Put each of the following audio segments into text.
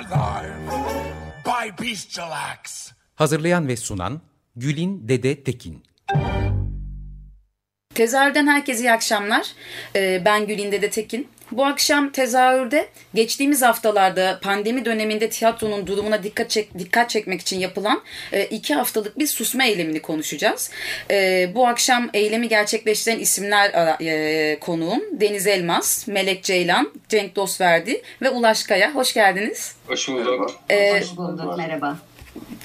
Alive by. Hazırlayan ve sunan Gülin Dede Tekin. Tezahürden herkese iyi akşamlar. Ee, ben Gülin Dede Tekin. Bu akşam tezahürde geçtiğimiz haftalarda pandemi döneminde tiyatronun durumuna dikkat çek, dikkat çekmek için yapılan e, iki haftalık bir susma eylemini konuşacağız. E, bu akşam eylemi gerçekleştiren isimler e, konuğum Deniz Elmas, Melek Ceylan, Cenk Dostverdi ve Ulaş Kaya. Hoş geldiniz. Hoş bulduk. Ee, Hoş bulduk, merhaba.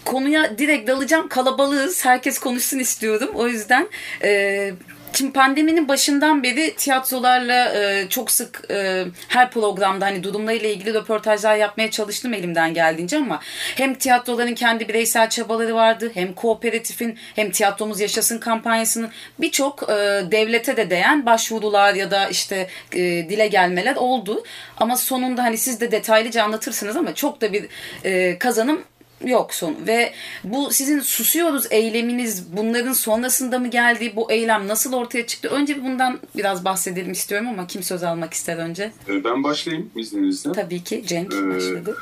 konuya direkt dalacağım. Kalabalığız. Herkes konuşsun istiyorum. O yüzden e, şimdi pandeminin başından beri tiyatrolarla e, çok sık e, her programda hani durumlarıyla ilgili röportajlar yapmaya çalıştım elimden geldiğince ama hem tiyatroların kendi bireysel çabaları vardı hem kooperatifin hem tiyatromuz yaşasın kampanyasının birçok e, devlete de değen başvurular ya da işte e, dile gelmeler oldu. Ama sonunda hani siz de detaylıca anlatırsınız ama çok da bir e, kazanım yok son ve bu sizin susuyoruz eyleminiz bunların sonrasında mı geldi? Bu eylem nasıl ortaya çıktı? Önce bir bundan biraz bahsedelim istiyorum ama kim söz almak ister önce? Ee, Ben başlayayım izninizle. tabii ki Cenk Ee, başladı.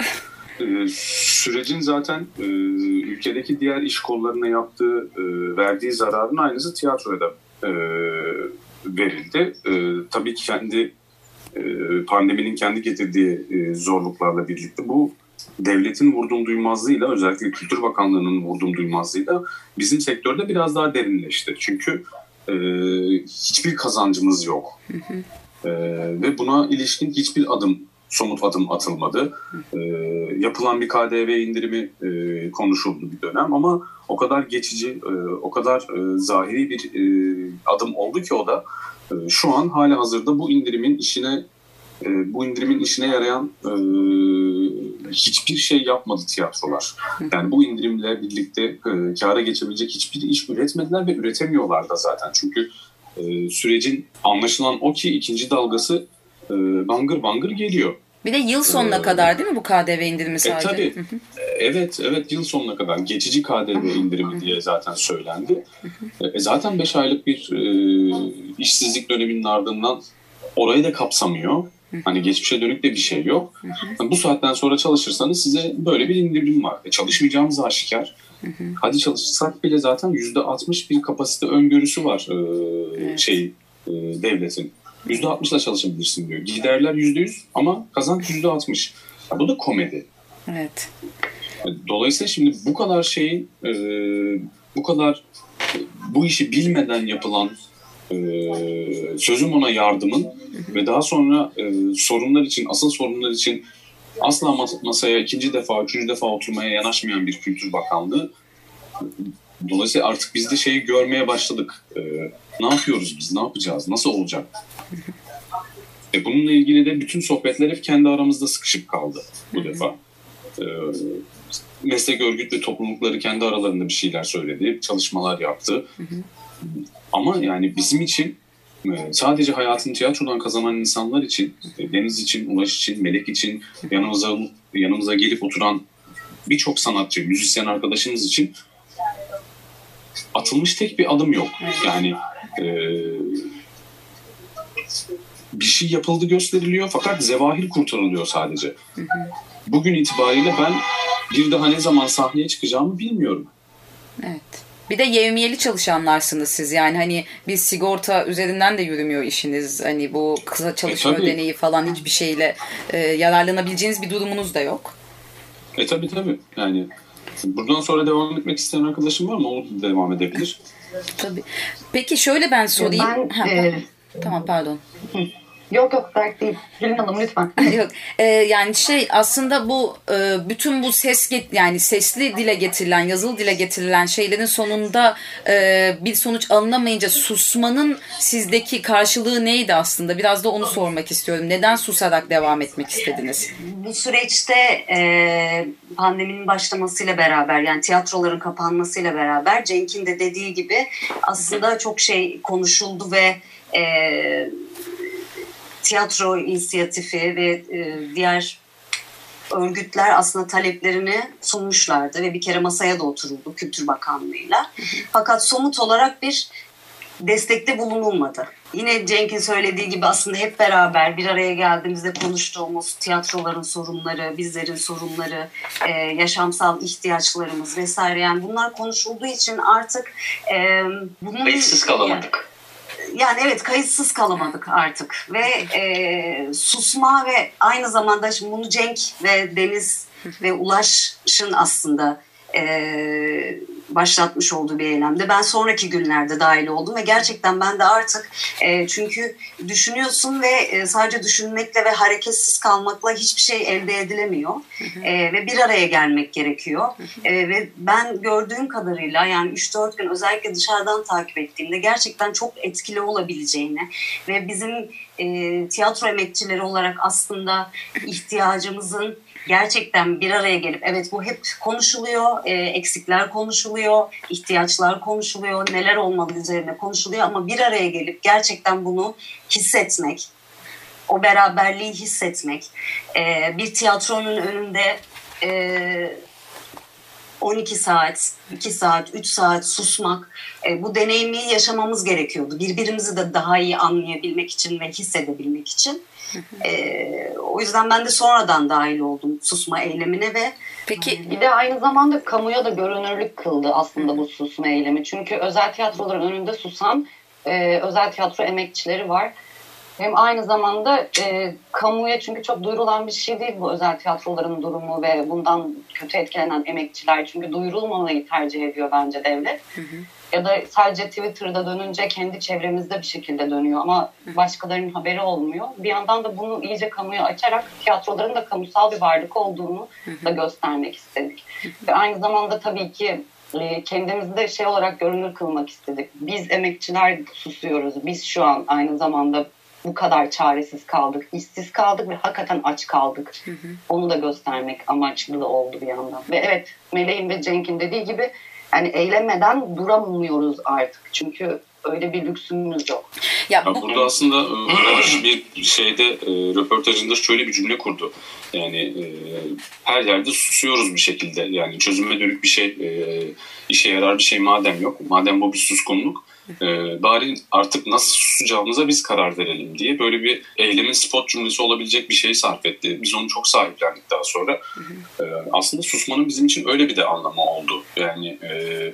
Ee, Sürecin zaten e, ülkedeki diğer iş kollarına yaptığı, e, verdiği zararın aynısı tiyatroya da e, verildi. E, Tabii ki kendi e, pandeminin kendi getirdiği e, zorluklarla birlikte bu devletin vurdum duymazlığıyla özellikle Kültür Bakanlığı'nın vurdum duymazlığıyla bizim sektörde biraz daha derinleşti. Çünkü e, hiçbir kazancımız yok. E, ve buna ilişkin hiçbir adım somut adım atılmadı. E, yapılan bir KDV indirimi e, konuşuldu bir dönem ama o kadar geçici, e, o kadar e, zahiri bir e, adım oldu ki o da e, şu an hala hazırda bu indirimin işine e, bu indirimin işine yarayan e, hiçbir şey yapmadı tiyatrolar. Yani bu indirimle birlikte e, kâra geçebilecek hiçbir iş üretmediler ve üretemiyorlar da zaten. Çünkü e, sürecin anlaşılan o ki ikinci dalgası e, bangır bangır geliyor. bir de yıl sonuna Ee, kadar değil mi bu KDV indirimi E sadece tabii. Hı hı. Evet, evet yıl sonuna kadar geçici KDV indirimi diye zaten söylendi. E, zaten 5 aylık bir e, işsizlik döneminin ardından orayı da kapsamıyor. Hani geçmişe dönük de bir şey yok. Yani bu saatten sonra çalışırsanız size böyle bir indirim var. E, çalışmayacağımız aşikar. Hadi çalışsak bile zaten %60 bir kapasite öngörüsü var e, Evet. şey e, devletin. %60 ile çalışabilirsin diyor. Giderler %100 ama kazanç %60. Ya bu da komedi. evet Dolayısıyla şimdi bu kadar şeyin e, bu kadar e, bu işi bilmeden yapılan e, sözüm ona yardımın ve daha sonra e, sorunlar için asıl sorunlar için asla mas- masaya ikinci defa, üçüncü defa oturmaya yanaşmayan bir kültür bakanlığı. Dolayısıyla artık biz de şeyi görmeye başladık. E, ne yapıyoruz biz, ne yapacağız, nasıl olacak? E, bununla ilgili de bütün sohbetler hep kendi aramızda sıkışıp kaldı bu defa. E, meslek örgüt ve toplulukları kendi aralarında bir şeyler söyledi, çalışmalar yaptı. Ama yani bizim için e, sadece hayatını tiyatrodan kazanan insanlar için, e, Deniz için, Ulaş için, Melek için, yanımıza yanımıza gelip oturan birçok sanatçı, müzisyen arkadaşımız için atılmış tek bir adım yok. Yani e, bir şey yapıldı gösteriliyor fakat zevahir kurtarılıyor sadece. Bugün itibariyle ben bir daha ne zaman sahneye çıkacağımı bilmiyorum. evet bir de yevmiyeli çalışanlarsınız siz yani hani bir sigorta üzerinden de yürümüyor işiniz hani bu kısa çalışma tabii. ödeneği falan hiçbir şeyle e, yararlanabileceğiniz bir durumunuz da yok. E tabii tabii. Yani buradan sonra devam etmek isteyen arkadaşım var mı? O devam edebilir. Tabii. Peki şöyle ben sorayım. Ben, Ha, e, Tamam pardon. Yok yok dert değil. Gülün Hanım lütfen. Yok. Ee, yani şey aslında bu e, bütün bu ses get yani sesli dile getirilen, yazılı dile getirilen şeylerin sonunda e, bir sonuç alınamayınca susmanın sizdeki karşılığı neydi aslında? Biraz da onu sormak istiyorum. Neden susarak devam etmek istediniz? Bu süreçte e, pandeminin başlamasıyla beraber yani tiyatroların kapanmasıyla beraber Cenk'in de dediği gibi aslında çok şey konuşuldu ve e, tiyatro inisiyatifi ve e, diğer örgütler aslında taleplerini sunmuşlardı ve bir kere masaya da oturuldu Kültür Bakanlığı'yla. Fakat somut olarak bir destekte bulunulmadı. Yine Cenk'in söylediği gibi aslında hep beraber bir araya geldiğimizde konuştuğumuz tiyatroların sorunları, bizlerin sorunları, e, yaşamsal ihtiyaçlarımız vesaire yani bunlar konuşulduğu için artık e, bunun... Kayıtsız kalamadık. Yani evet kayıtsız kalamadık artık ve e, susma ve aynı zamanda şimdi bunu Cenk ve Deniz ve Ulaş'ın aslında e, başlatmış olduğu bir eylemde. Ben sonraki günlerde dahil oldum ve gerçekten ben de artık e, çünkü düşünüyorsun ve e, sadece düşünmekle ve hareketsiz kalmakla hiçbir şey elde edilemiyor. E, ve bir araya gelmek gerekiyor. E, ve ben gördüğüm kadarıyla yani 3-4 gün özellikle dışarıdan takip ettiğimde gerçekten çok etkili olabileceğini ve bizim e, tiyatro emekçileri olarak aslında ihtiyacımızın gerçekten bir araya gelip evet bu hep konuşuluyor, e, eksikler konuşuluyor, ihtiyaçlar konuşuluyor, neler olmalı üzerine konuşuluyor ama bir araya gelip gerçekten bunu hissetmek, o beraberliği hissetmek, e, bir tiyatronun önünde e, 12 saat, 2 saat, 3 saat susmak, e, bu deneyimi yaşamamız gerekiyordu. Birbirimizi de daha iyi anlayabilmek için ve hissedebilmek için. E, o yüzden ben de sonradan dahil oldum susma eylemine ve Peki Bir de aynı zamanda kamuya da görünürlük kıldı aslında bu susma eylemi. Çünkü özel tiyatroların önünde susan e, özel tiyatro emekçileri var. Hem aynı zamanda e, kamuya çünkü çok duyurulan bir şey değil bu özel tiyatroların durumu ve bundan kötü etkilenen emekçiler. Çünkü duyurulmamayı tercih ediyor bence devlet. Ya da sadece Twitter'da dönünce kendi çevremizde bir şekilde dönüyor ama başkalarının haberi olmuyor. Bir yandan da bunu iyice kamuya açarak tiyatroların da kamusal bir varlık olduğunu da göstermek istedik. Ve aynı zamanda tabii ki e, kendimizi de şey olarak görünür kılmak istedik. Biz emekçiler susuyoruz. Biz şu an aynı zamanda bu kadar çaresiz kaldık, işsiz kaldık ve hakikaten aç kaldık. Onu da göstermek amaçlı da oldu bir yandan. Ve evet Meleğin ve Cenk'in dediği gibi yani eylemeden duramıyoruz artık. Çünkü öyle bir lüksümüz yok. ya Ya bu burada aslında e, Barış bir şeyde e, röportajında şöyle bir cümle kurdu. Yani e, her yerde susuyoruz bir şekilde. Yani çözüme dönük bir şey, e, işe yarar bir şey madem yok. Madem bu bir suskunluk, e, bari artık nasıl susacağımıza biz karar verelim diye böyle bir eylemin spot cümlesi olabilecek bir şeyi sarf etti. Biz onu çok sahiplendik daha sonra. E, aslında susmanın bizim için öyle bir de anlamı oldu. Yani e,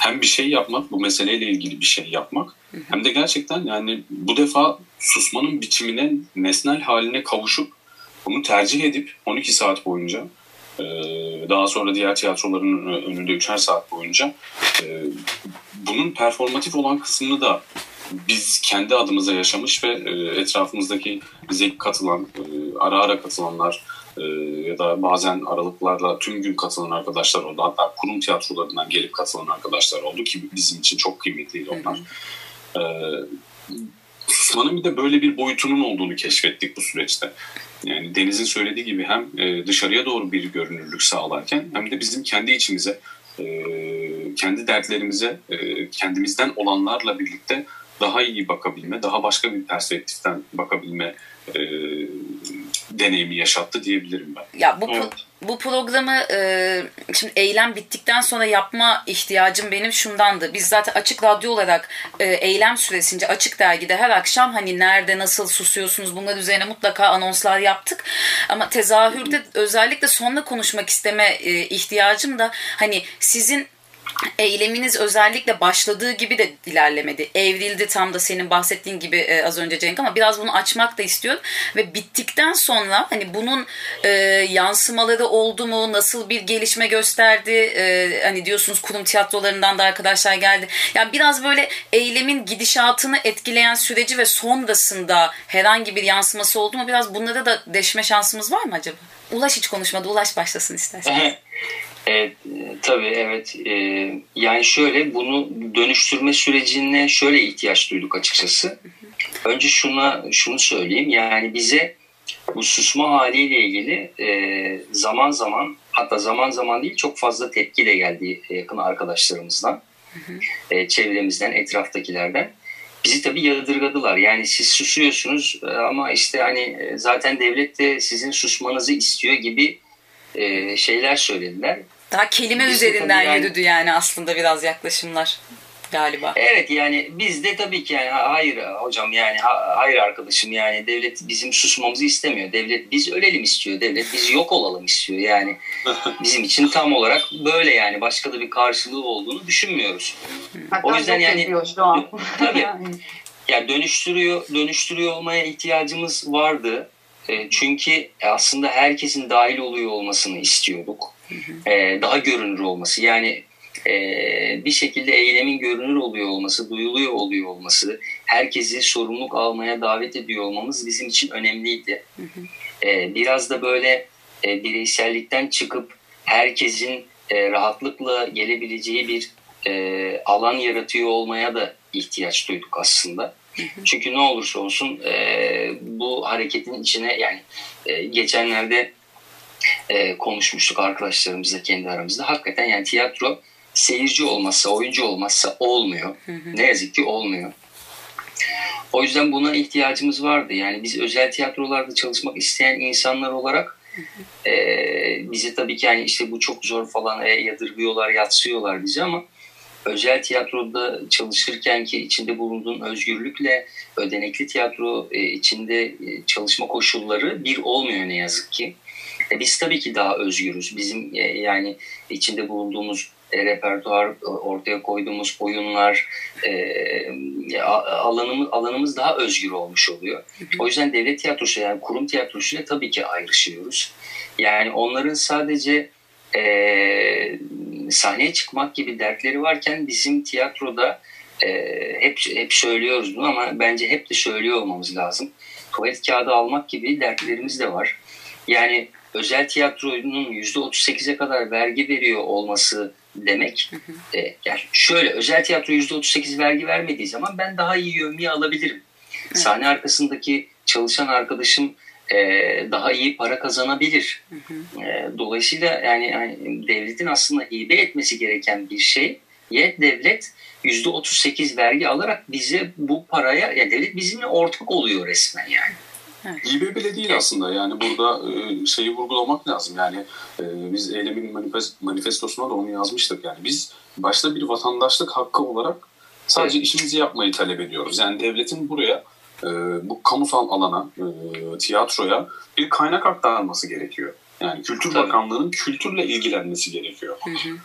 hem bir şey yapmak, bu meseleyle ilgili bir şey yapmak hem de gerçekten yani bu defa susmanın biçimine, nesnel haline kavuşup bunu tercih edip 12 saat boyunca daha sonra diğer tiyatroların önünde 3'er saat boyunca e, bunun performatif olan kısmını da biz kendi adımıza yaşamış ve e, etrafımızdaki bize katılan, e, ara ara katılanlar e, ya da bazen aralıklarla tüm gün katılan arkadaşlar oldu. Hatta kurum tiyatrolarından gelip katılan arkadaşlar oldu ki bizim için çok kıymetliydi onlar. E, susmanın bir de böyle bir boyutunun olduğunu keşfettik bu süreçte. Yani Deniz'in söylediği gibi hem e, dışarıya doğru bir görünürlük sağlarken hem de bizim kendi içimize, e, kendi dertlerimize, e, kendimizden olanlarla birlikte daha iyi bakabilme, daha başka bir perspektiften bakabilme e, deneyimi yaşattı diyebilirim ben. Ya bu Evet. Bu programı e, şimdi eylem bittikten sonra yapma ihtiyacım benim şundandı. Biz zaten açık radyo olarak e, eylem süresince açık dergide her akşam hani nerede nasıl susuyorsunuz bunlar üzerine mutlaka anonslar yaptık. Ama tezahürde özellikle sonla konuşmak isteme e, ihtiyacım da hani sizin eyleminiz özellikle başladığı gibi de ilerlemedi. Evrildi tam da senin bahsettiğin gibi e, az önce Cenk ama biraz bunu açmak da istiyorum. Ve bittikten sonra hani bunun e, yansımaları oldu mu? Nasıl bir gelişme gösterdi? E, hani diyorsunuz kurum tiyatrolarından da arkadaşlar geldi. Yani biraz böyle eylemin gidişatını etkileyen süreci ve sonrasında herhangi bir yansıması oldu mu? Biraz bunlara da deşme şansımız var mı acaba? Ulaş hiç konuşmadı. Ulaş başlasın istersen. Evet, tabii evet. E, yani şöyle bunu dönüştürme sürecine şöyle ihtiyaç duyduk açıkçası. Önce şuna şunu söyleyeyim. Yani bize bu susma haliyle ilgili e, zaman zaman hatta zaman zaman değil çok fazla tepki de geldi yakın arkadaşlarımızdan, e, çevremizden, etraftakilerden. Bizi tabii yadırgadılar. Yani siz susuyorsunuz ama işte hani zaten devlet de sizin susmanızı istiyor gibi e, şeyler söylediler. Daha kelime Biz üzerinden yani, yürüdü yani aslında biraz yaklaşımlar galiba. Evet yani biz de tabii ki yani hayır hocam yani hayır arkadaşım yani devlet bizim susmamızı istemiyor. Devlet biz ölelim istiyor. Devlet biz yok olalım istiyor. Yani bizim için tam olarak böyle yani başka da bir karşılığı olduğunu düşünmüyoruz. Hatta o yüzden yani tabii. yani dönüştürüyor dönüştürüyor olmaya ihtiyacımız vardı. Çünkü aslında herkesin dahil oluyor olmasını istiyorduk. Daha görünür olması yani bir şekilde eylemin görünür oluyor olması, duyuluyor oluyor olması, herkesi sorumluluk almaya davet ediyor olmamız bizim için önemliydi. Biraz da böyle bireysellikten çıkıp herkesin rahatlıkla gelebileceği bir alan yaratıyor olmaya da ihtiyaç duyduk aslında. Çünkü ne olursa olsun e, bu hareketin içine yani e, geçenlerde e, konuşmuştuk arkadaşlarımızla kendi aramızda. Hakikaten yani tiyatro seyirci olmazsa, oyuncu olmazsa olmuyor. Ne yazık ki olmuyor. O yüzden buna ihtiyacımız vardı. Yani biz özel tiyatrolarda çalışmak isteyen insanlar olarak e, bize tabii ki yani işte bu çok zor falan e, yadırgıyorlar, yatsıyorlar bizi ama özel tiyatroda çalışırken ki içinde bulunduğun özgürlükle ödenekli tiyatro e, içinde e, çalışma koşulları bir olmuyor ne yazık ki. E, biz tabii ki daha özgürüz. Bizim yani içinde bulunduğumuz repertuar, ortaya koyduğumuz oyunlar, alanımız, alanımız daha özgür olmuş oluyor. O yüzden devlet tiyatrosu yani kurum tiyatrosuyla tabii ki ayrışıyoruz. Yani onların sadece e, sahneye çıkmak gibi dertleri varken bizim tiyatroda e, hep hep söylüyoruz bunu ama bence hep de söylüyor olmamız lazım. Tuvalet kağıdı almak gibi dertlerimiz de var. Yani özel tiyatronun %38'e kadar vergi veriyor olması demek. E, yani şöyle özel tiyatro %38 vergi vermediği zaman ben daha iyi yövmiye alabilirim. Evet. Sahne arkasındaki çalışan arkadaşım e, daha iyi para kazanabilir. Hı hı. E, dolayısıyla yani, yani devletin aslında hibe etmesi gereken bir şey ye devlet %38 vergi alarak bize bu paraya yani devlet bizimle ortak oluyor resmen yani. Evet. Hibe bile değil aslında yani burada e, şeyi vurgulamak lazım yani e, biz eylemin manifest, manifestosuna da onu yazmıştık yani biz başta bir vatandaşlık hakkı olarak sadece evet. işimizi yapmayı talep ediyoruz. Yani devletin buraya e, bu kamusal alana, e, tiyatroya bir kaynak aktarması gerekiyor. Yani Kültür Tabii. Bakanlığı'nın kültürle ilgilenmesi gerekiyor. Hı hı.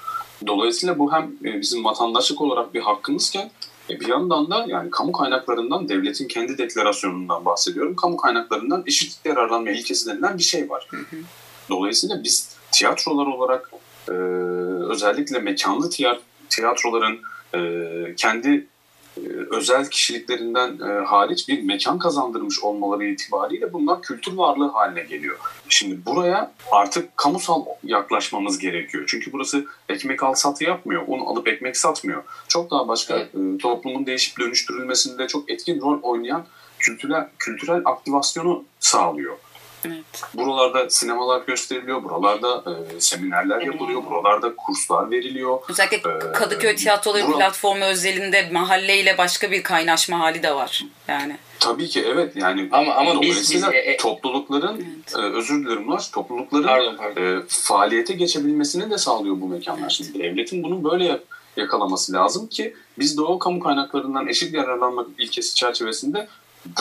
Dolayısıyla bu hem e, bizim vatandaşlık olarak bir hakkımızken bir yandan da yani kamu kaynaklarından devletin kendi deklarasyonundan bahsediyorum. Kamu kaynaklarından eşit yararlanma ilkesi denilen bir şey var. Hı hı. Dolayısıyla biz tiyatrolar olarak e, özellikle mekanlı tiyatroların e, kendi özel kişiliklerinden e, hariç bir mekan kazandırmış olmaları itibariyle bunlar kültür varlığı haline geliyor. Şimdi buraya artık kamusal yaklaşmamız gerekiyor. Çünkü burası ekmek al satı yapmıyor. Un alıp ekmek satmıyor. Çok daha başka e, toplumun değişip dönüştürülmesinde çok etkin rol oynayan kültürel, kültürel aktivasyonu sağlıyor. Evet. Buralarda sinemalar gösteriliyor, buralarda e, seminerler evet. yapılıyor, buralarda kurslar veriliyor. Özellikle ee, Kadıköy Tiyatroları bura... platformu özelinde mahalleyle başka bir kaynaşma hali de var yani. Tabii ki evet yani ama ama biz, biz e, toplulukların evet. e, özür dilerim Ulaş toplulukların pardon, pardon. E, faaliyete geçebilmesini de sağlıyor bu mekanlar. Evet. Şimdi devletin bunu böyle yakalaması lazım ki biz de o kamu kaynaklarından eşit yararlanma ilkesi çerçevesinde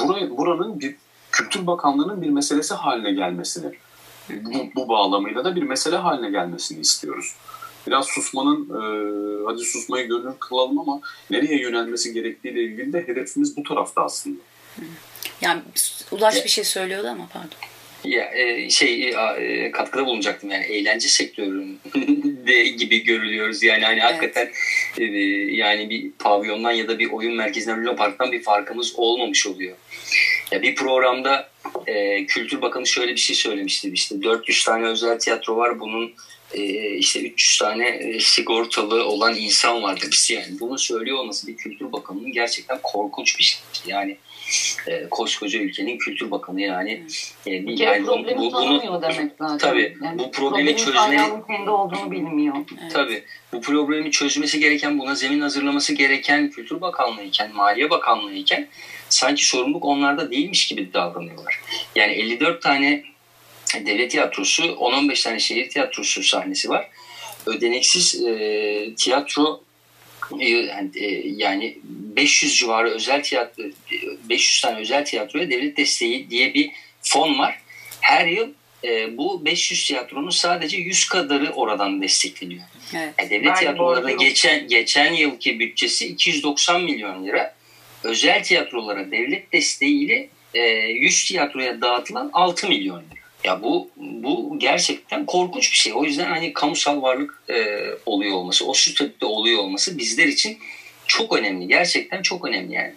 burayı, buranın bir Kültür Bakanlığı'nın bir meselesi haline gelmesini, bu, bu bağlamıyla da bir mesele haline gelmesini istiyoruz. biraz susmanın e, hadi susmayı gönül kılalım ama nereye yönelmesi gerektiğiyle ilgili de hedefimiz bu tarafta aslında. Yani Ulaş bir şey söylüyordu ama pardon. Ya e, şey e, e, katkıda bulunacaktım. Yani eğlence sektöründe gibi görülüyoruz. Yani hani hakikaten e, yani bir pavyondan ya da bir oyun merkezinden Luna Park'tan bir farkımız olmamış oluyor. Ya bir programda e, Kültür Bakanı şöyle bir şey söylemişti. İşte 400 tane özel tiyatro var. Bunun işte 300 tane sigortalı olan insan var. Demişti yani bunu söylüyor olması bir Kültür Bakanı'nın gerçekten korkunç bir şey. Yani e, koskoca ülkenin kültür bakanı yani. E, bir yani problemi bu, bunu, demek zaten. Tabii yani bu problemi çözme kendi olduğunu bilmiyor. Evet. Tabii bu problemi çözmesi gereken buna zemin hazırlaması gereken Kültür Bakanlığı iken Maliye Bakanlığı iken sanki sorumluluk onlarda değilmiş gibi davranıyorlar. Yani 54 tane devlet tiyatrosu 10-15 tane şehir tiyatrosu sahnesi var. Ödeneksiz e, tiyatro yani, e, yani 500 civarı özel tiyatro 500 tane özel tiyatroya devlet desteği diye bir fon var. Her yıl e, bu 500 tiyatronun sadece 100 kadarı oradan destekleniyor. Evet. Yani devlet tiyatrolarının geçen geçen yılki bütçesi 290 milyon lira. Özel tiyatrolara devlet desteğiyle e, 100 tiyatroya dağıtılan 6 milyon lira. Ya bu bu gerçekten korkunç bir şey. O yüzden hani kamusal varlık e, oluyor olması, o statüde oluyor olması bizler için çok önemli. Gerçekten çok önemli yani.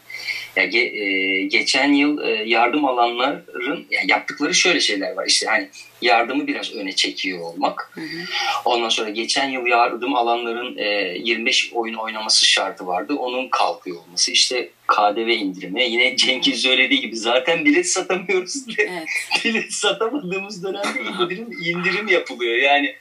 Ya ge, e, geçen yıl e, yardım alanların yani yaptıkları şöyle şeyler var. İşte hani yardımı biraz öne çekiyor olmak. Hı hı. Ondan sonra geçen yıl yardım alanların e, 25 oyun oynaması şartı vardı. Onun kalkıyor olması. İşte KDV indirimi. Yine Cenk'in söylediği gibi zaten bilet satamıyoruz diye. Evet. bilet satamadığımız dönemde indirim, indirim yapılıyor. Yani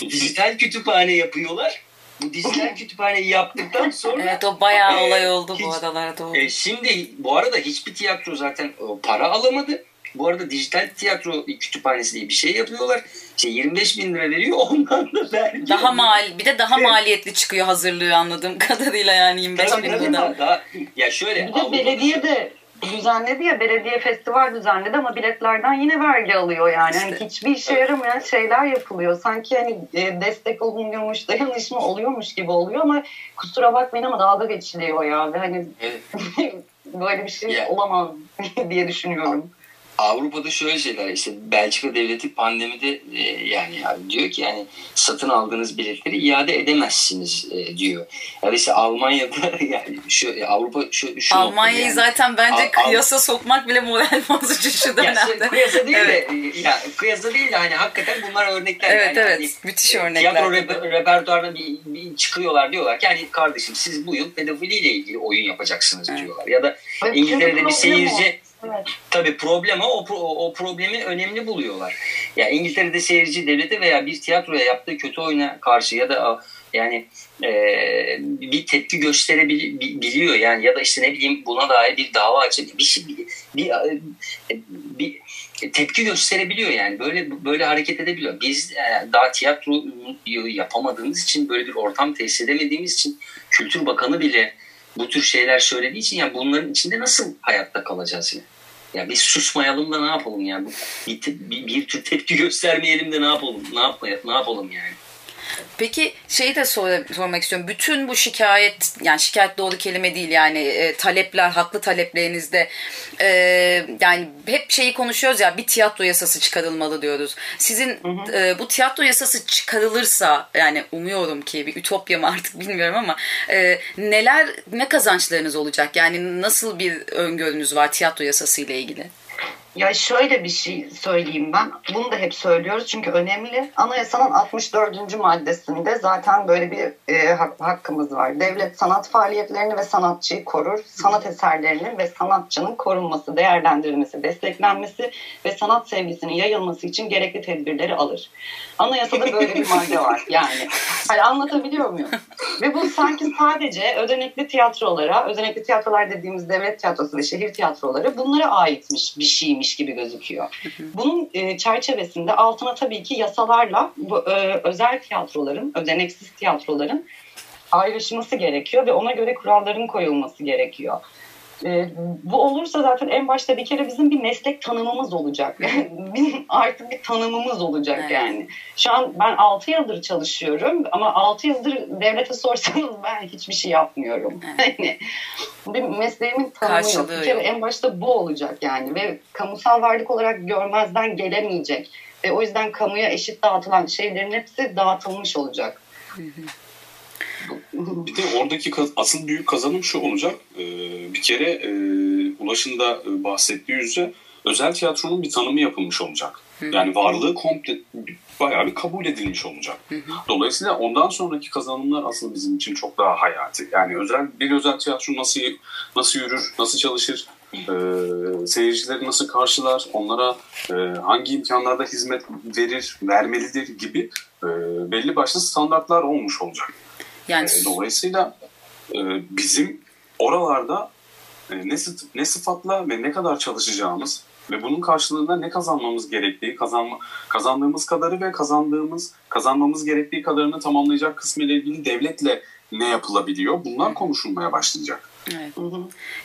dijital kütüphane yapıyorlar bu dijital kütüphaneyi yaptıktan sonra evet o bayağı e, olay oldu hiç, bu aralar doğru. E, şimdi bu arada hiçbir tiyatro zaten o, para alamadı. Bu arada dijital tiyatro kütüphanesi diye bir şey yapıyorlar. İşte 25 bin lira veriyor ondan da vergi. Daha mal, bir de daha maliyetli çıkıyor hazırlığı anladığım kadarıyla yani 25 bin lira. Ya şöyle. Bir de belediye de düzenledi ya belediye festival düzenledi ama biletlerden yine vergi alıyor yani. Hani işte. Hani hiçbir işe yaramayan şeyler yapılıyor. Sanki hani e, destek olunuyormuş, dayanışma oluyormuş gibi oluyor ama kusura bakmayın ama dalga geçiliyor ya. Ve hani evet. böyle bir şey yeah. olamaz diye düşünüyorum. Avrupa'da şöyle şeyler işte Belçika devleti pandemide e, yani, yani diyor ki yani satın aldığınız biletleri iade edemezsiniz e, diyor. Yani işte Almanya'da yani şu e, Avrupa şu, şu Almanya'yı yani, zaten bence Al, kıyasa sokmak bile moral bozucu şu dönemde. Ya, kıyasa değil evet. de ya, kıyasa değil de hani hakikaten bunlar örnekler. Evet yani, evet hani, müthiş örnekler. Tiyatro reper, repertuarına bir, bir çıkıyorlar diyorlar ki hani kardeşim siz bu yıl pedofiliyle ilgili oyun yapacaksınız evet. diyorlar. Ya da İngiltere'de bir seyirci Evet. Tabii problem o, o, problemi önemli buluyorlar. Ya yani İngiltere'de seyirci devlete veya bir tiyatroya yaptığı kötü oyuna karşı ya da yani e, bir tepki gösterebiliyor yani ya da işte ne bileyim buna dair bir dava açıp bir şey bir, bir, bir tepki gösterebiliyor yani böyle böyle hareket edebiliyor. Biz e, daha tiyatro yapamadığımız için böyle bir ortam tesis edemediğimiz için Kültür Bakanı bile bu tür şeyler söylediği için yani bunların içinde nasıl hayatta kalacağız yani? Ya biz susmayalım da ne yapalım yani? Bir, bir, bir tür tepki göstermeyelim de ne yapalım? Ne yapmayalım? Ne yapalım yani? Peki şeyi de sor, sormak istiyorum. Bütün bu şikayet yani şikayet doğru kelime değil yani e, talepler haklı taleplerinizde e, yani hep şeyi konuşuyoruz ya bir tiyatro yasası çıkarılmalı diyoruz. Sizin hı hı. E, bu tiyatro yasası çıkarılırsa yani umuyorum ki bir ütopya mı artık bilmiyorum ama e, neler ne kazançlarınız olacak? Yani nasıl bir öngörünüz var tiyatro yasası ile ilgili? Ya şöyle bir şey söyleyeyim ben. Bunu da hep söylüyoruz çünkü önemli. Anayasanın 64. maddesinde zaten böyle bir e, hakkımız var. Devlet sanat faaliyetlerini ve sanatçıyı korur. Sanat eserlerinin ve sanatçının korunması, değerlendirilmesi, desteklenmesi ve sanat sevgisinin yayılması için gerekli tedbirleri alır. Anayasada böyle bir madde var. Yani hani anlatabiliyor muyum? Ve bu sanki sadece ödenekli tiyatrolara, ödenekli tiyatrolar dediğimiz devlet tiyatrosu ve şehir tiyatroları bunlara aitmiş bir şeymiş gibi gözüküyor. Bunun e, çerçevesinde altına tabii ki yasalarla bu e, özel tiyatroların, ödeneksiz tiyatroların ayrışması gerekiyor ve ona göre kuralların koyulması gerekiyor. E, bu olursa zaten en başta bir kere bizim bir meslek tanımımız olacak. bizim artık bir tanımımız olacak evet. yani. Şu an ben 6 yıldır çalışıyorum ama 6 yıldır devlete sorsanız ben hiçbir şey yapmıyorum. Evet. bir mesleğimin tanımı Karşılığı yok. Bir kere yok. en başta bu olacak yani ve kamusal varlık olarak görmezden gelemeyecek. Ve o yüzden kamuya eşit dağıtılan şeylerin hepsi dağıtılmış olacak. Hı hı. Bir de oradaki asıl büyük kazanım şu olacak. Ee, bir kere e, Ulaş'ın da e, bahsettiği üzere özel tiyatronun bir tanımı yapılmış olacak. Yani varlığı komple bayağı bir kabul edilmiş olacak. Dolayısıyla ondan sonraki kazanımlar aslında bizim için çok daha hayati. Yani özel bir özel tiyatro nasıl nasıl yürür, nasıl çalışır, e, seyircileri nasıl karşılar, onlara e, hangi imkanlarda hizmet verir, vermelidir gibi e, belli başlı standartlar olmuş olacak. Yani e, dolayısıyla e, bizim oralarda e, ne, ne sıfatla ve ne kadar çalışacağımız ve bunun karşılığında ne kazanmamız gerektiği, kazanma, kazandığımız kadarı ve kazandığımız kazanmamız gerektiği kadarını tamamlayacak kısmı ile ilgili devletle ne yapılabiliyor? Bunlar konuşulmaya başlayacak. Evet.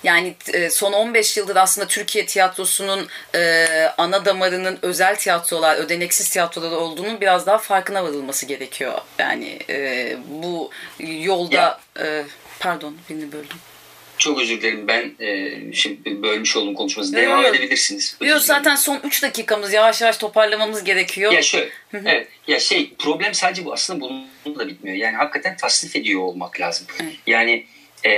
Yani e, son 15 yıldır aslında Türkiye tiyatrosunun e, ana damarının özel tiyatrolar, ödeneksiz tiyatrolar olduğunun biraz daha farkına varılması gerekiyor. Yani e, bu yolda ya. pardon beni böldüm. Çok özür dilerim. Ben e, şimdi bölmüş oldum konuşması. Devam yok. edebilirsiniz. Yok zaten son 3 dakikamız yavaş yavaş toparlamamız gerekiyor. Ya şöyle. evet. Ya şey problem sadece bu aslında bunun da bitmiyor. Yani hakikaten tasnif ediyor olmak lazım. Evet. Yani e,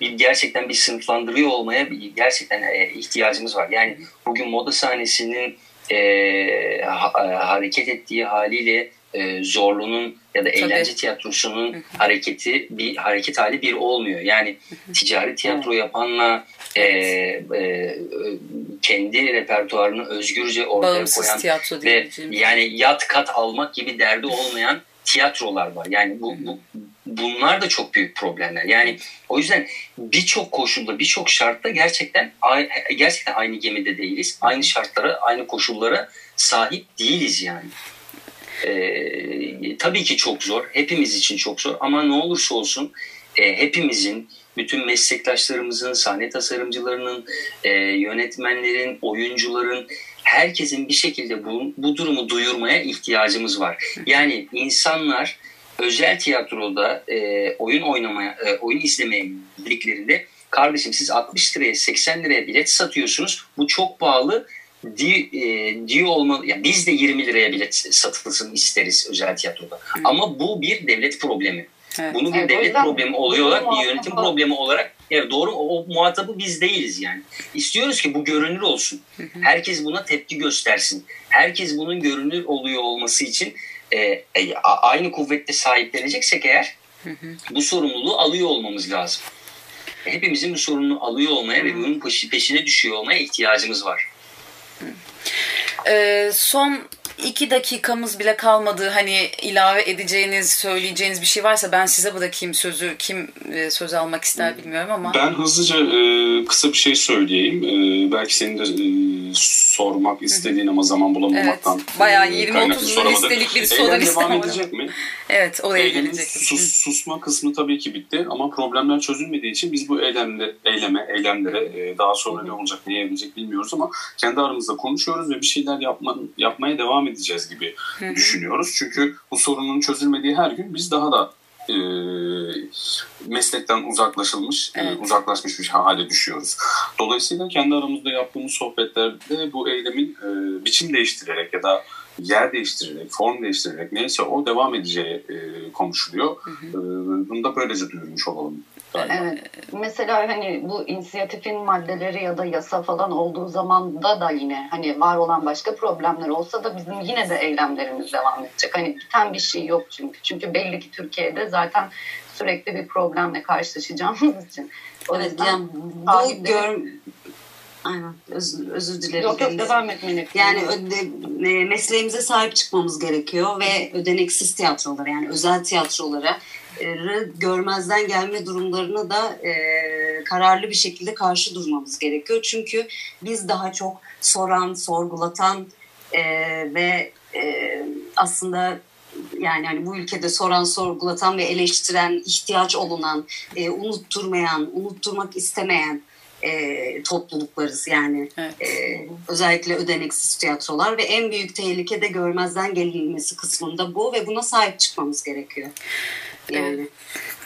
bir gerçekten bir sınıflandırıyor olmaya bir, gerçekten e, ihtiyacımız var. Yani bugün moda sahnesinin e, ha, e, hareket ettiği haliyle e, zorlunun ya da eğlence tiyatrosunun Hı-hı. hareketi bir hareket hali bir olmuyor. Yani Hı-hı. ticari tiyatro yapanla e, e, kendi repertuarını özgürce ortaya Bağımsız koyan ve yani yat kat almak gibi derdi olmayan tiyatrolar var. Yani bu, bu bunlar da çok büyük problemler. Yani o yüzden birçok koşulda, birçok şartta gerçekten gerçekten aynı gemide değiliz. Aynı şartlara, aynı koşullara sahip değiliz yani. Ee, tabii ki çok zor. Hepimiz için çok zor. Ama ne olursa olsun e, hepimizin, bütün meslektaşlarımızın, sahne tasarımcılarının, e, yönetmenlerin, oyuncuların, herkesin bir şekilde bu, bu durumu duyurmaya ihtiyacımız var. Yani insanlar özel tiyatroda e, oyun oynamaya, e, oyun izlemeye gittiklerinde kardeşim siz 60 liraya 80 liraya bilet satıyorsunuz. Bu çok pahalı di, e, diyor olmalı. Yani biz de 20 liraya bilet satılsın isteriz özel tiyatroda. Hı. Ama bu bir devlet problemi. Evet. Bunu bir evet, devlet problemi oluyor, bir yönetim problemi olarak evet doğru o muhatabı biz değiliz yani. İstiyoruz ki bu görünür olsun. Hı hı. Herkes buna tepki göstersin. Herkes bunun görünür oluyor olması için e, e, aynı kuvvette sahipleneceksek eğer hı hı. bu sorumluluğu alıyor olmamız lazım. Hepimizin bu sorumluluğu alıyor olmaya ve bunun peşine düşüyor olmaya ihtiyacımız var. Ee, son iki dakikamız bile kalmadı. Hani ilave edeceğiniz, söyleyeceğiniz bir şey varsa ben size bırakayım sözü. Kim e, söz almak ister bilmiyorum ama. Ben hızlıca e, kısa bir şey söyleyeyim. E, belki senin de e, sormak istediğin ama zaman bulamamaktan evet, bayağı 20-30 e, listelik bir soru Eylem devam edecek mi? Evet oraya Eylemin gelecek. Sus, susma kısmı tabii ki bitti ama problemler çözülmediği için biz bu eylemle, eyleme, eylemlere daha sonra ne olacak, ne evrilecek bilmiyoruz ama kendi aramızda konuşuyoruz ve bir şeyler yapma, yapmaya devam edeceğiz gibi Hı-hı. düşünüyoruz. Çünkü bu sorunun çözülmediği her gün biz daha da e, meslekten uzaklaşılmış, e, evet. e, uzaklaşmış bir hale düşüyoruz. Dolayısıyla kendi aramızda yaptığımız sohbetlerde bu eylemin e, biçim değiştirerek ya da yer değiştirerek, form değiştirerek neyse o devam edeceği e, konuşuluyor. Hı hı. E, bunu da böylece duyurmuş olalım. Galiba. Evet. Mesela hani bu inisiyatifin maddeleri ya da yasa falan olduğu zamanda da yine hani var olan başka problemler olsa da bizim yine de eylemlerimiz devam edecek. Hani biten bir şey yok çünkü. Çünkü belli ki Türkiye'de zaten sürekli bir problemle karşılaşacağımız için. O evet, yani bu gör, Aynen. Özür, özür dilerim. Yok yok devam etmeni. Yani öde, e, mesleğimize sahip çıkmamız gerekiyor ve ödeneksiz tiyatrolara yani özel tiyatrolara görmezden gelme durumlarına da e, kararlı bir şekilde karşı durmamız gerekiyor. Çünkü biz daha çok soran, sorgulatan e, ve e, aslında yani hani bu ülkede soran, sorgulatan ve eleştiren, ihtiyaç olunan, e, unutturmayan, unutturmak istemeyen e, topluluklarız yani. Evet. E, özellikle ödeneksiz tiyatrolar ve en büyük tehlike de görmezden gelinmesi kısmında bu ve buna sahip çıkmamız gerekiyor. Yani.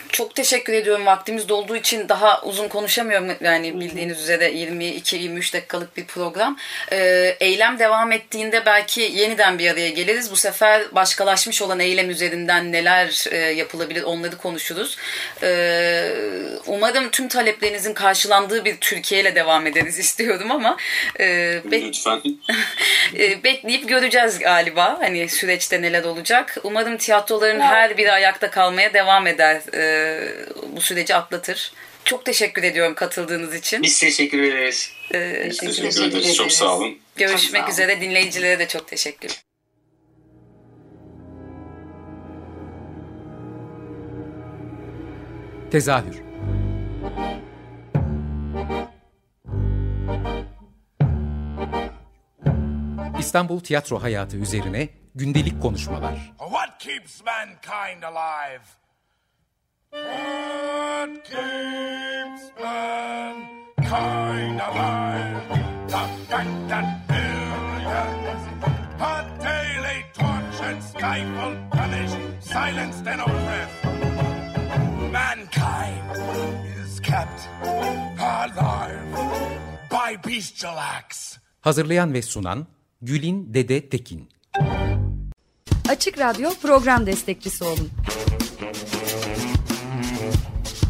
Çok teşekkür ediyorum. Vaktimiz dolduğu için daha uzun konuşamıyorum. Yani bildiğiniz üzere 22-23 dakikalık bir program. Ee, eylem devam ettiğinde belki yeniden bir araya geliriz. Bu sefer başkalaşmış olan eylem üzerinden neler e, yapılabilir onları konuşuruz. Ee, umarım tüm taleplerinizin karşılandığı bir Türkiye ile devam ederiz istiyorum ama e, bek- Lütfen. e, bekleyip göreceğiz galiba. Hani süreçte neler olacak. Umarım tiyatroların her biri ayakta kalmaya devam eder. E, bu süreci atlatır. Çok teşekkür ediyorum katıldığınız için. Biz teşekkür ederiz. E, Biz Teşekkür teşekkür ederiz. Çok ederiz. sağ olun. görüşmek Çok sağ olun. üzere. Dinleyicilere de çok teşekkür. Tezahür İstanbul tiyatro hayatı üzerine gündelik konuşmalar. What keeps mankind alive? Hazırlayan ve sunan Gülin Dede Tekin. Açık Radyo program destekçisi olun.